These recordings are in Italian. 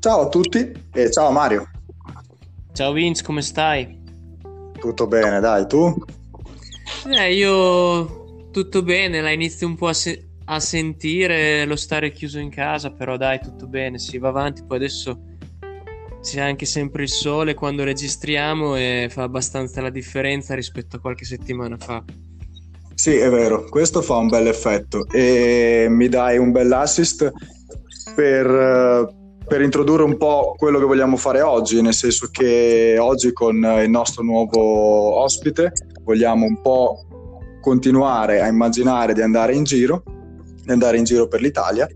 Ciao a tutti e ciao Mario. Ciao Vince, come stai? Tutto bene, dai, tu? Eh, io tutto bene, la inizio un po' a, se- a sentire lo stare chiuso in casa, però dai, tutto bene, si va avanti, poi adesso c'è anche sempre il sole quando registriamo e fa abbastanza la differenza rispetto a qualche settimana fa. Sì, è vero, questo fa un bel effetto e mi dai un bel assist per, per introdurre un po' quello che vogliamo fare oggi, nel senso che oggi con il nostro nuovo ospite vogliamo un po' continuare a immaginare di andare in giro, di andare in giro per l'Italia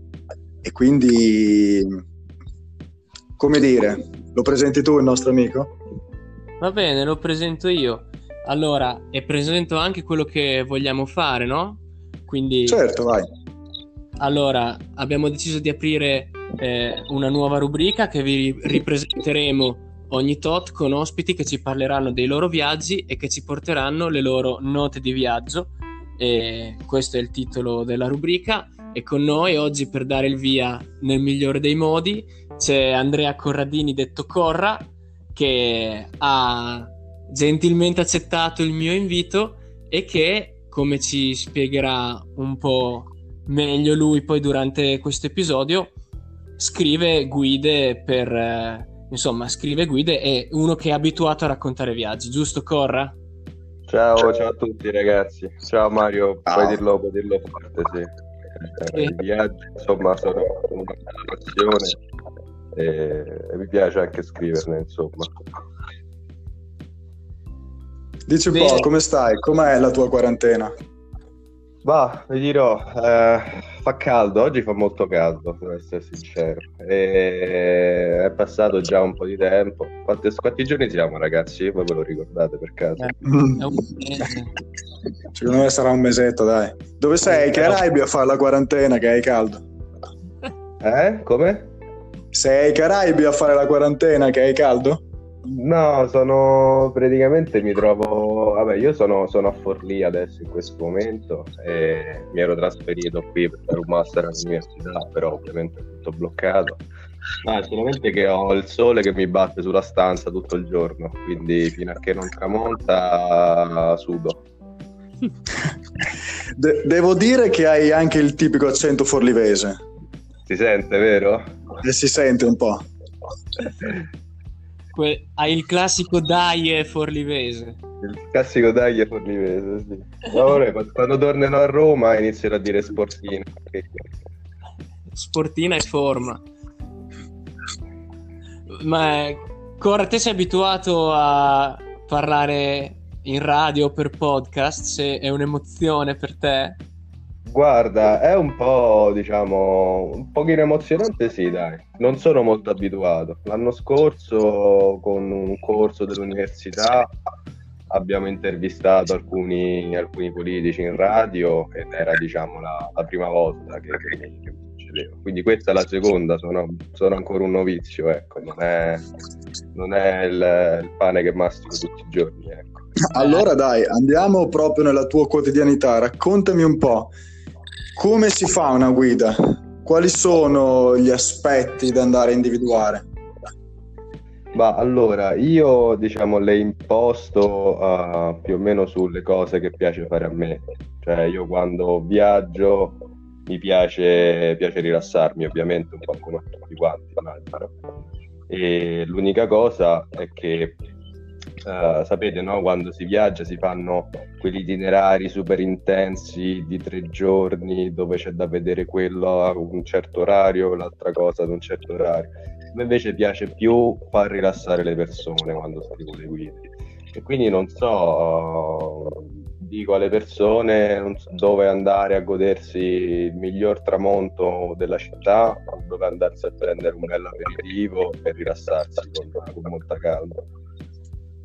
e quindi, come dire, lo presenti tu il nostro amico? Va bene, lo presento io. Allora, e presento anche quello che vogliamo fare, no? Quindi... Certo, vai. Allora, abbiamo deciso di aprire eh, una nuova rubrica che vi ripresenteremo ogni tot con ospiti che ci parleranno dei loro viaggi e che ci porteranno le loro note di viaggio. E questo è il titolo della rubrica. E con noi oggi per dare il via nel migliore dei modi c'è Andrea Corradini detto Corra che ha gentilmente accettato il mio invito e che come ci spiegherà un po' meglio lui poi durante questo episodio scrive guide per eh, insomma scrive guide e uno che è abituato a raccontare viaggi giusto Corra? Ciao, ciao, ciao a tutti ragazzi. Ciao Mario. Ciao. puoi dirlo, puoi dirlo forte sì. Eh, i viaggi insomma sono una passione e, e mi piace anche scriverne insomma. Dici un Bene. po' come stai? Com'è la tua quarantena Bah, vi dirò, eh, fa caldo, oggi fa molto caldo, per essere sincero. E è passato già un po' di tempo. Quanti, quanti giorni siamo, ragazzi? Voi ve lo ricordate per caso? Eh, Secondo me sarà un mesetto, dai. Dove sei? Che Caraibi a fare la quarantena che hai caldo? Eh? Come? Sei ai Caraibi a fare la quarantena che hai caldo? No, sono praticamente mi trovo. Vabbè, io sono, sono, a Forlì adesso in questo momento e mi ero trasferito qui per fare un master all'università, però ovviamente è tutto bloccato. È solamente che ho il sole che mi batte sulla stanza tutto il giorno, quindi fino a che non tramonta sudo. De- devo dire che hai anche il tipico accento forlivese. Si sente, vero? E si sente un po'. Que- hai il classico dai forlivese. Il classico dai forlivese, sì. Ora, quando tornano a Roma inizierò a dire sportina. Sportina e forma. Ma Cora, te sei abituato a parlare in radio per podcast? Se è un'emozione per te? Guarda, è un po', diciamo, un pochino emozionante, sì, dai. Non sono molto abituato. L'anno scorso, con un corso dell'università, abbiamo intervistato alcuni, alcuni politici in radio ed era, diciamo, la, la prima volta che, che, succedeva. Quindi questa è la seconda, sono, sono ancora un novizio, ecco, non è, non è il, il, pane che mastico tutti i giorni, ecco. Allora dai, andiamo proprio nella tua quotidianità, raccontami un po' Come si fa una guida? Quali sono gli aspetti da andare a individuare? Ma allora, io diciamo le imposto uh, più o meno sulle cose che piace fare a me. Cioè, io quando viaggio mi piace, piace rilassarmi, ovviamente, un po' come tutti quanti. E l'unica cosa è che Sapete, no? quando si viaggia si fanno quegli itinerari super intensi di tre giorni dove c'è da vedere quello a un certo orario, l'altra cosa ad un certo orario. A me invece piace più far rilassare le persone quando scrivo le guide. E quindi non so, dico alle persone so dove andare a godersi il miglior tramonto della città, dove andarsi a prendere un bel aperitivo e rilassarsi con, con molta calma.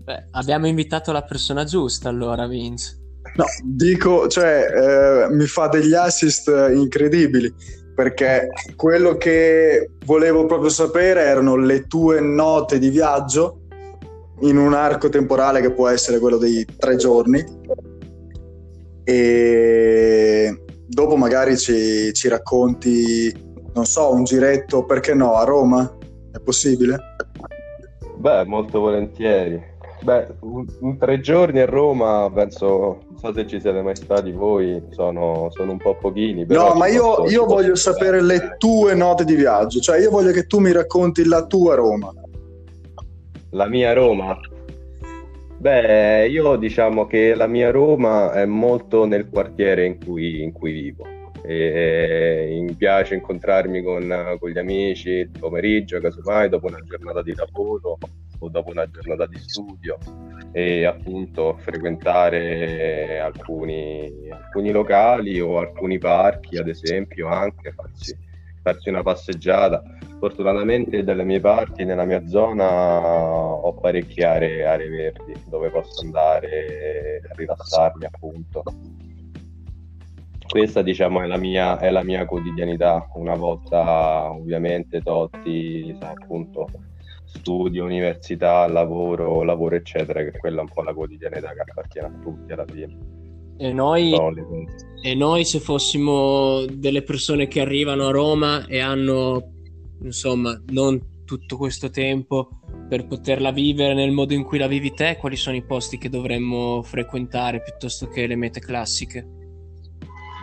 Beh, abbiamo invitato la persona giusta allora, Vince. No, dico, cioè, eh, mi fa degli assist incredibili perché quello che volevo proprio sapere erano le tue note di viaggio in un arco temporale che può essere quello dei tre giorni e dopo magari ci, ci racconti, non so, un giretto, perché no, a Roma? È possibile? Beh, molto volentieri. Beh, un, tre giorni a Roma, penso, non so se ci siete mai stati voi, sono, sono un po' pochini. no, ma io, posso, io voglio sapere le tue note di viaggio, cioè io voglio che tu mi racconti la tua Roma. La mia Roma? Beh, io diciamo che la mia Roma è molto nel quartiere in cui, in cui vivo. E, e mi piace incontrarmi con, con gli amici il pomeriggio, casomai, dopo una giornata di lavoro o dopo una giornata di studio e appunto frequentare alcuni, alcuni locali o alcuni parchi ad esempio anche farsi, farsi una passeggiata. Fortunatamente dalle mie parti nella mia zona ho parecchie aree, aree verdi dove posso andare a rilassarmi appunto. Questa diciamo è la, mia, è la mia quotidianità. Una volta ovviamente tolti appunto studio, università, lavoro, lavoro eccetera, che quella è un po' la quotidianità che appartiene a tutti alla fine. E noi, e noi se fossimo delle persone che arrivano a Roma e hanno, insomma, non tutto questo tempo per poterla vivere nel modo in cui la vivi te, quali sono i posti che dovremmo frequentare piuttosto che le mete classiche?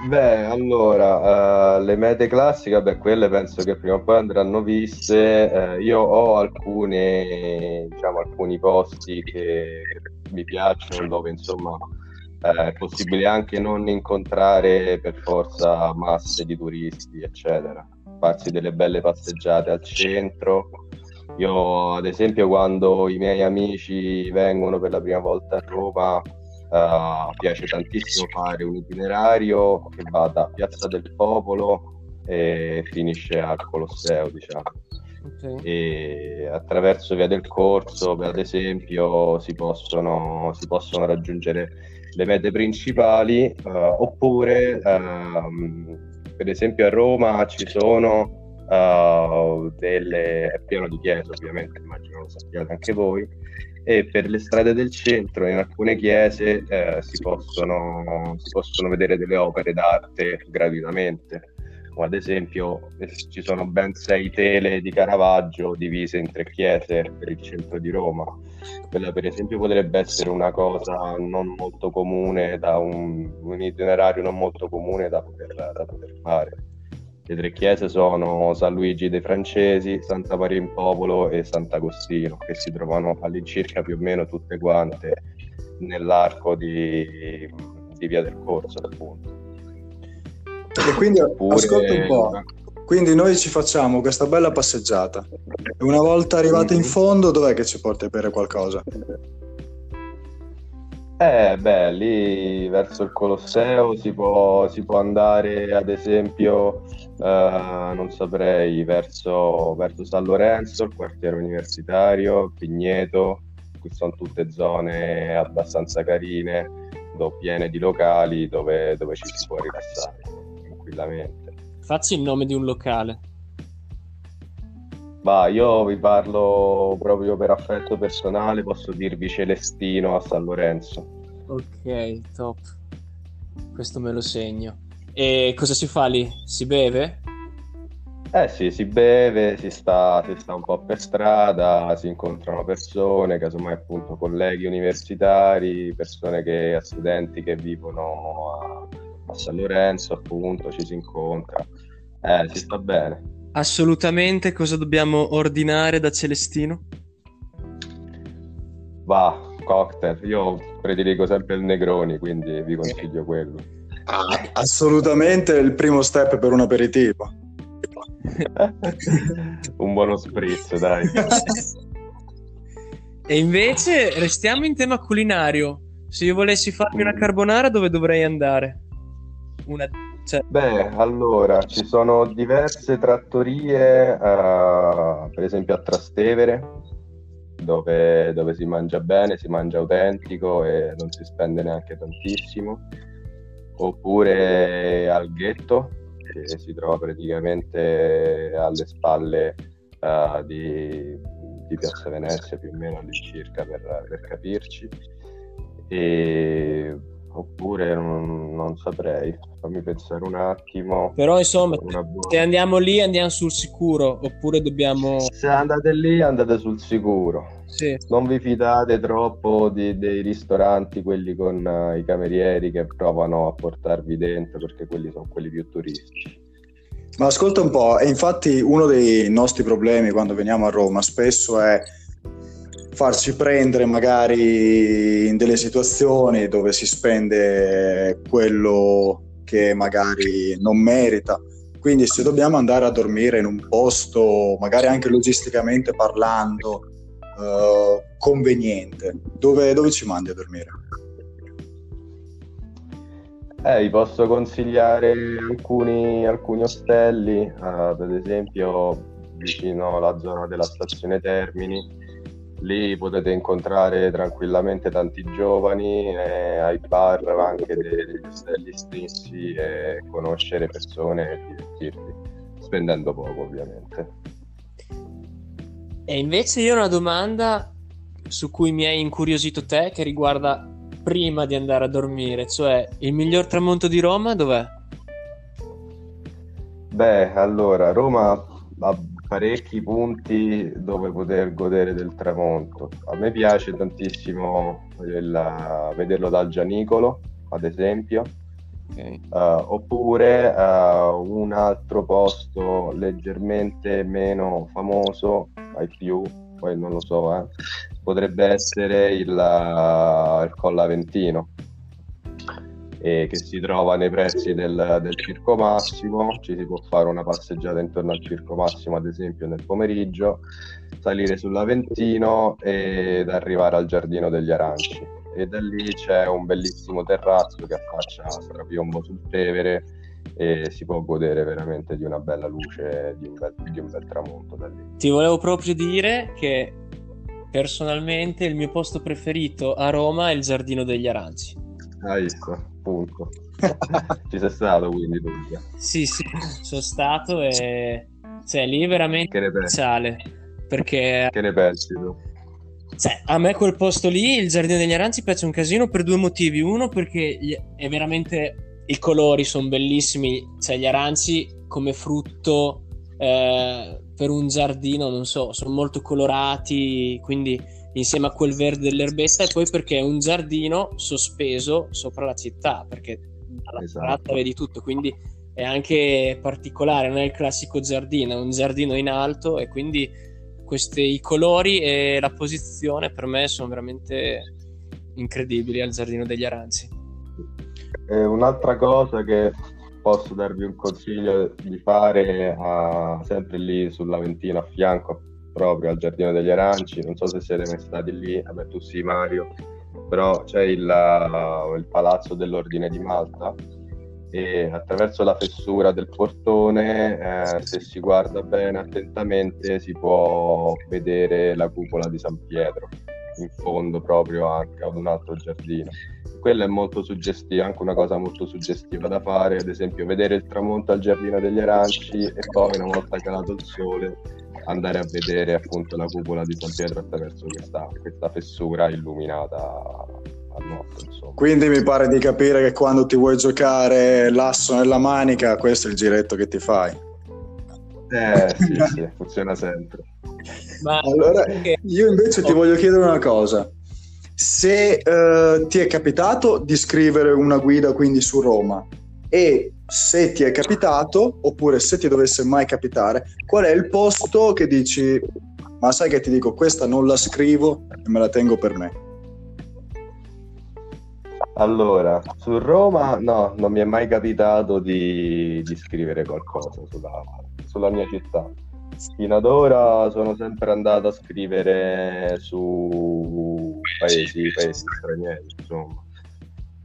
Beh, allora, uh, le mete classiche, beh, quelle penso che prima o poi andranno viste. Uh, io ho alcuni, diciamo, alcuni posti che mi piacciono, dove insomma uh, è possibile anche non incontrare per forza masse di turisti, eccetera. Farsi delle belle passeggiate al centro. Io, ad esempio, quando i miei amici vengono per la prima volta a Roma, Uh, piace tantissimo fare un itinerario che va da Piazza del Popolo e finisce al Colosseo, diciamo. Okay. E attraverso Via del Corso, ad esempio, si possono, si possono raggiungere le mete principali, uh, oppure uh, per esempio a Roma ci sono uh, delle... è pieno di chiese ovviamente, immagino lo sappiate anche voi, e per le strade del centro in alcune chiese eh, si, possono, si, possono, vedere delle opere d'arte gratuitamente. Come ad esempio eh, ci sono ben sei tele di Caravaggio divise in tre chiese per il centro di Roma. Quella per esempio potrebbe essere una cosa non molto comune, da un, un itinerario non molto comune da poter, da poter fare. Le tre chiese sono San Luigi dei Francesi, Santa Maria in Popolo e Sant'Agostino, che si trovano all'incirca più o meno tutte quante nell'arco di, di Via del Corso, appunto. E quindi Oppure... ascolta un po'. Quindi noi ci facciamo questa bella passeggiata. E una volta arrivati in fondo, dov'è che ci porta a bere qualcosa? Eh, beh, lì verso il Colosseo si può, si può andare, ad esempio, eh, non saprei, verso, verso, San Lorenzo, il quartiere universitario, Pigneto, qui sono tutte zone abbastanza carine, piene di locali dove, dove ci si può rilassare tranquillamente. Facci il nome di un locale. Ma io vi parlo proprio per affetto personale, posso dirvi Celestino a San Lorenzo. Ok, top. Questo me lo segno. E cosa si fa lì? Si beve? Eh sì, si beve, si sta, si sta un po' per strada, si incontrano persone, casomai appunto colleghi universitari, persone che, studenti che vivono a, a San Lorenzo, appunto, ci si incontra. Eh, si sta bene assolutamente cosa dobbiamo ordinare da Celestino? Va, cocktail. Io prediligo sempre il Negroni, quindi vi consiglio quello. Ah, assolutamente il primo step per un aperitivo. un buono spritz, dai. e invece restiamo in tema culinario. Se io volessi farmi una carbonara, dove dovrei andare? Una cioè... Beh, allora, ci sono diverse trattorie, uh, per esempio a Trastevere, dove, dove, si mangia bene, si mangia autentico e non si spende neanche tantissimo. Oppure al ghetto, che si trova praticamente alle spalle uh, di, di, Piazza Venezia, più o meno all'incirca per, per capirci. E oppure non, non, saprei. Fammi pensare un attimo. Però insomma, se andiamo lì andiamo sul sicuro, oppure dobbiamo... Se andate lì andate sul sicuro. Sì. Non vi fidate troppo di, dei ristoranti, quelli con uh, i camerieri che provano a portarvi dentro, perché quelli sono quelli più turistici. Ma ascolta un po', e infatti uno dei nostri problemi quando veniamo a Roma spesso è farci prendere magari in delle situazioni dove si spende quello che magari non merita. Quindi se dobbiamo andare a dormire in un posto, magari anche logisticamente parlando, uh, conveniente, dove, dove, ci mandi a dormire? Eh, vi posso consigliare alcuni, alcuni ostelli, uh, ad esempio vicino alla zona della stazione Termini, lì potete incontrare tranquillamente tanti giovani e ai bar anche degli stessi e conoscere persone e divertirti, spendendo poco ovviamente. E invece io ho una domanda su cui mi hai incuriosito te che riguarda prima di andare a dormire, cioè il miglior tramonto di Roma dov'è? Beh, allora, Roma ha parecchi punti dove poter godere del tramonto. A me piace tantissimo il, vederlo dal Gianicolo, ad esempio. Okay. Uh, oppure uh, un altro posto leggermente meno famoso, ai più, poi non lo so, eh, potrebbe essere il, uh, il Colla Aventino eh, che si trova nei pressi del, del, Circo Massimo, ci si può fare una passeggiata intorno al Circo Massimo ad esempio nel pomeriggio, salire sull'Aventino ed arrivare al Giardino degli Aranci e da lì c'è un bellissimo terrazzo che affaccia strapiombo sul Tevere e si può godere veramente di una bella luce, di un bel, di un bel tramonto da lì. Ti volevo proprio dire che personalmente il mio posto preferito a Roma è il Giardino degli Aranci. Hai visto? Punto. Ci sei stato quindi tu? Sì, sì, sono stato e cioè lì veramente speciale perché Che ne pensi tu? Cioè, a me quel posto lì, il Giardino degli Aranci, piace un casino per due motivi. Uno, perché è veramente i colori sono bellissimi. Cioè, gli aranci come frutto eh, per un giardino, non so, sono molto colorati. Quindi insieme a quel verde dell'erbetta e poi perché è un giardino sospeso sopra la città perché dalla esatto. vedi tutto quindi è anche particolare non è il classico giardino è un giardino in alto e quindi questi i colori e la posizione per me sono veramente incredibili al giardino degli aranci e un'altra cosa che posso darvi un consiglio di fare a, sempre lì sull'Aventino a fianco proprio al Giardino degli Aranci, non so se siete mai stati lì, vabbè tu sì Mario, però c'è il, il Palazzo dell'Ordine di Malta. E attraverso la fessura del portone, eh, se si guarda bene attentamente, si può vedere la cupola di San Pietro, in fondo proprio anche ad un altro giardino. Quello è molto suggestivo, anche una cosa molto suggestiva da fare, ad esempio vedere il tramonto al Giardino degli Aranci e poi una volta calato il sole andare a vedere appunto la cupola di San Pietro attraverso questa, questa fessura illuminata notte. Quindi mi pare di capire che quando ti vuoi giocare l'asso nella manica, questo è il giretto che ti fai. Eh sì, sì funziona sempre. Ma allora, io invece ti voglio chiedere una cosa. Se uh, ti è capitato di scrivere una guida quindi su Roma e se ti è capitato, oppure se ti dovesse mai capitare, qual è il posto che dici, ma sai che ti dico, questa non la scrivo e me la tengo per me? Allora, su Roma no, non mi è mai capitato di, di scrivere qualcosa sulla, sulla, mia città. Fino ad ora sono sempre andato a scrivere su paesi, paesi stranieri, insomma.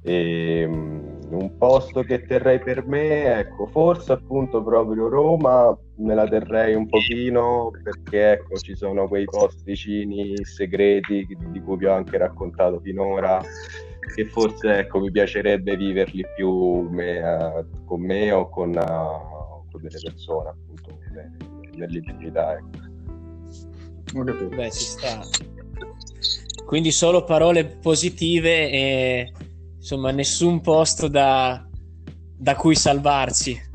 E, ehm, un posto che terrei per me, ecco, forse appunto proprio Roma me la terrei un pochino perché ecco, ci sono quei posticini segreti di cui vi ho anche raccontato finora che forse ecco, mi piacerebbe viverli più me, uh, con me o con, uh, con delle persone appunto nell'intimità. Ecco. Beh, ci sta. Quindi solo parole positive e insomma nessun posto da, da cui salvarci.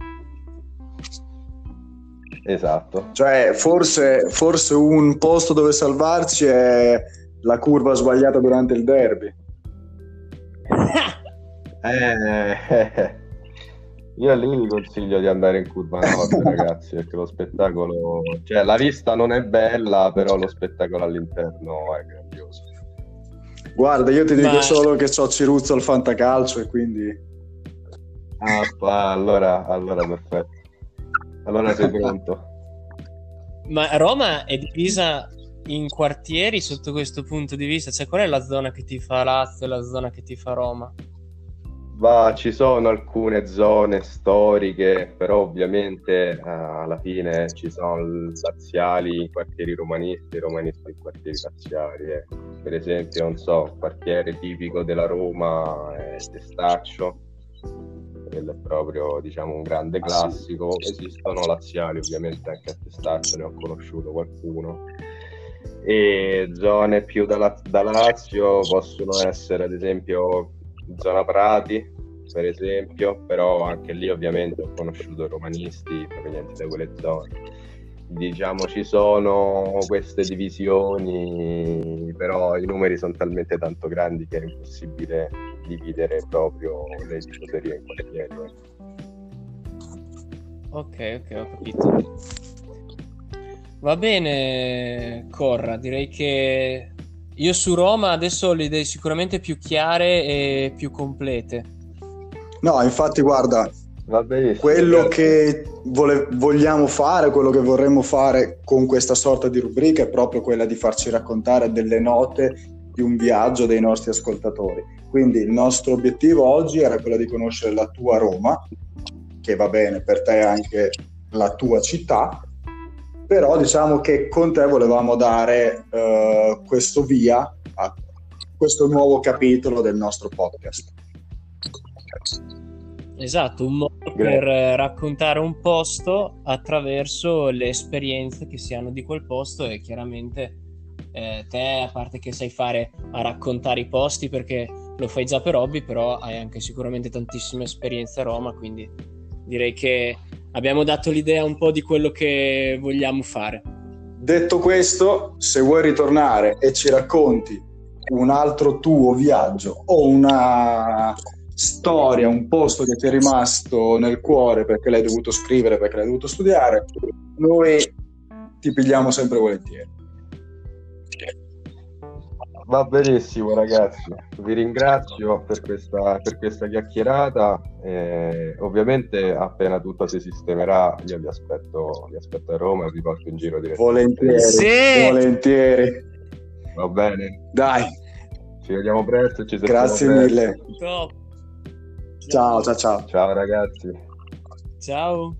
Esatto. Cioè, forse, forse un posto dove salvarci è la curva sbagliata durante il derby. Eh, io lì vi consiglio di andare in curva nord, ragazzi, perché lo spettacolo, cioè la vista non è bella, però lo spettacolo all'interno è grandioso. Guarda, io ti dico Ma- solo che ho Ciruzzo al fantacalcio e quindi Ah, allora, allora perfetto. Allora sei pronto? Ma Roma è divisa in quartieri sotto questo punto di vista? Cioè, qual è la zona che ti fa Lazio e la zona che ti fa Roma? Va, ci sono alcune zone storiche, però ovviamente eh, alla fine ci sono laziali in quartieri romanisti romanisti in quartieri laziali. ecco. Per esempio, non so, il quartiere tipico della Roma è Testaccio, quello è proprio diciamo un grande Ah, classico. Esistono laziali ovviamente anche a Testaccio, ne ho conosciuto qualcuno. E zone più da, da Lazio possono essere ad esempio zona Prati, per esempio, però anche lì ovviamente ho conosciuto romanisti provenienti da quelle zone. Diciamo ci sono queste divisioni, però i numeri sono talmente tanto grandi che è impossibile dividere proprio le tifoserie in quartieri. ecco. Ok, ok, ho capito. Va bene, Corra, direi che io su Roma adesso ho le idee sicuramente più chiare e più complete. no, infatti guarda, quello che vole- vogliamo fare, quello che vorremmo fare con questa sorta di rubrica è proprio quella di farci raccontare delle note di un viaggio dei nostri ascoltatori. Quindi il nostro obiettivo oggi era quello di conoscere la tua Roma, che va bene per te anche la tua città, però diciamo che con te volevamo dare eh, questo via a questo nuovo capitolo del nostro podcast. Esatto, un modo per eh, raccontare un posto attraverso le esperienze che si hanno di quel posto e chiaramente eh, te, a parte che sai fare a raccontare i posti perché lo fai già per hobby, però hai anche sicuramente tantissime esperienze a Roma, quindi direi che abbiamo dato l'idea un po' di quello che vogliamo fare. Detto questo, se vuoi ritornare e ci racconti un altro tuo viaggio o una storia, un posto che ti è rimasto nel cuore perché l'hai dovuto scrivere, perché l'hai dovuto studiare, noi ti pigliamo sempre volentieri. Va benissimo ragazzi, vi ringrazio per questa, per questa chiacchierata. e ovviamente appena tutto si sistemerà io vi aspetto, vi aspetto a Roma e vi porto in giro direttamente. Volentieri, Sì! volentieri. Va bene, Dai, ci vediamo presto e ci grazie presto. mille. Top. Ciao, ciao, ciao. Ciao ragazzi. Ciao.